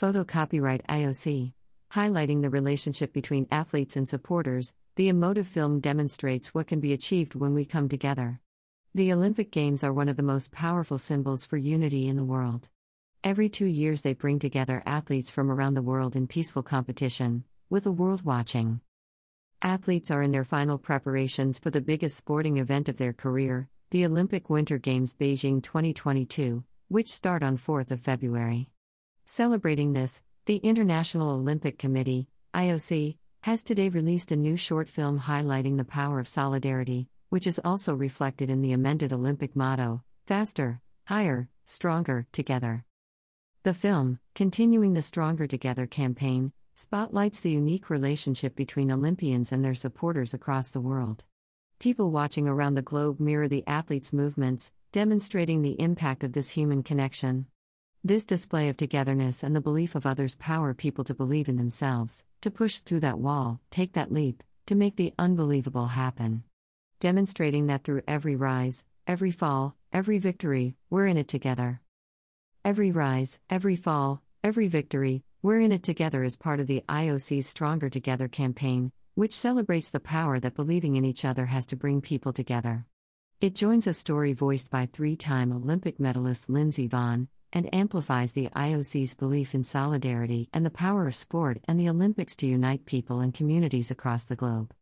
Photo copyright IOC. Highlighting the relationship between athletes and supporters, the emotive film demonstrates what can be achieved when we come together. The Olympic Games are one of the most powerful symbols for unity in the world. Every two years, they bring together athletes from around the world in peaceful competition, with the world watching. Athletes are in their final preparations for the biggest sporting event of their career, the Olympic Winter Games Beijing 2022, which start on 4th of February. Celebrating this, the International Olympic Committee, IOC, has today released a new short film highlighting the power of solidarity, which is also reflected in the amended Olympic motto faster, higher, stronger, together. The film, continuing the Stronger Together campaign, spotlights the unique relationship between Olympians and their supporters across the world. People watching around the globe mirror the athletes' movements, demonstrating the impact of this human connection. This display of togetherness and the belief of others power people to believe in themselves, to push through that wall, take that leap, to make the unbelievable happen. Demonstrating that through every rise, every fall, every victory, we're in it together. Every rise, every fall, every victory, we're in it together is part of the IOC's Stronger Together campaign, which celebrates the power that believing in each other has to bring people together. It joins a story voiced by three time Olympic medalist Lindsey Vonn and amplifies the IOC's belief in solidarity and the power of sport and the Olympics to unite people and communities across the globe.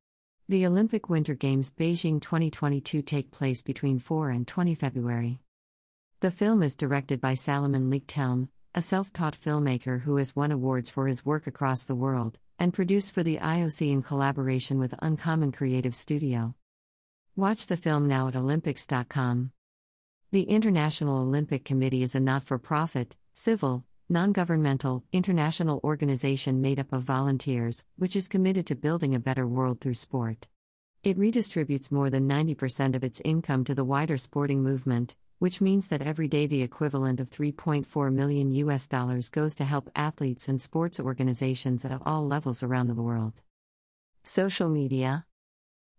The Olympic Winter Games Beijing 2022 take place between 4 and 20 February. The film is directed by Salomon Ligthelm, a self taught filmmaker who has won awards for his work across the world, and produced for the IOC in collaboration with Uncommon Creative Studio. Watch the film now at Olympics.com. The International Olympic Committee is a not for profit, civil, non governmental, international organization made up of volunteers, which is committed to building a better world through sport. It redistributes more than 90% of its income to the wider sporting movement, which means that every day the equivalent of 3.4 million US dollars goes to help athletes and sports organizations at all levels around the world. Social media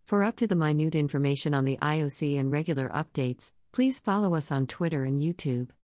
For up to the minute information on the IOC and regular updates, please follow us on Twitter and YouTube.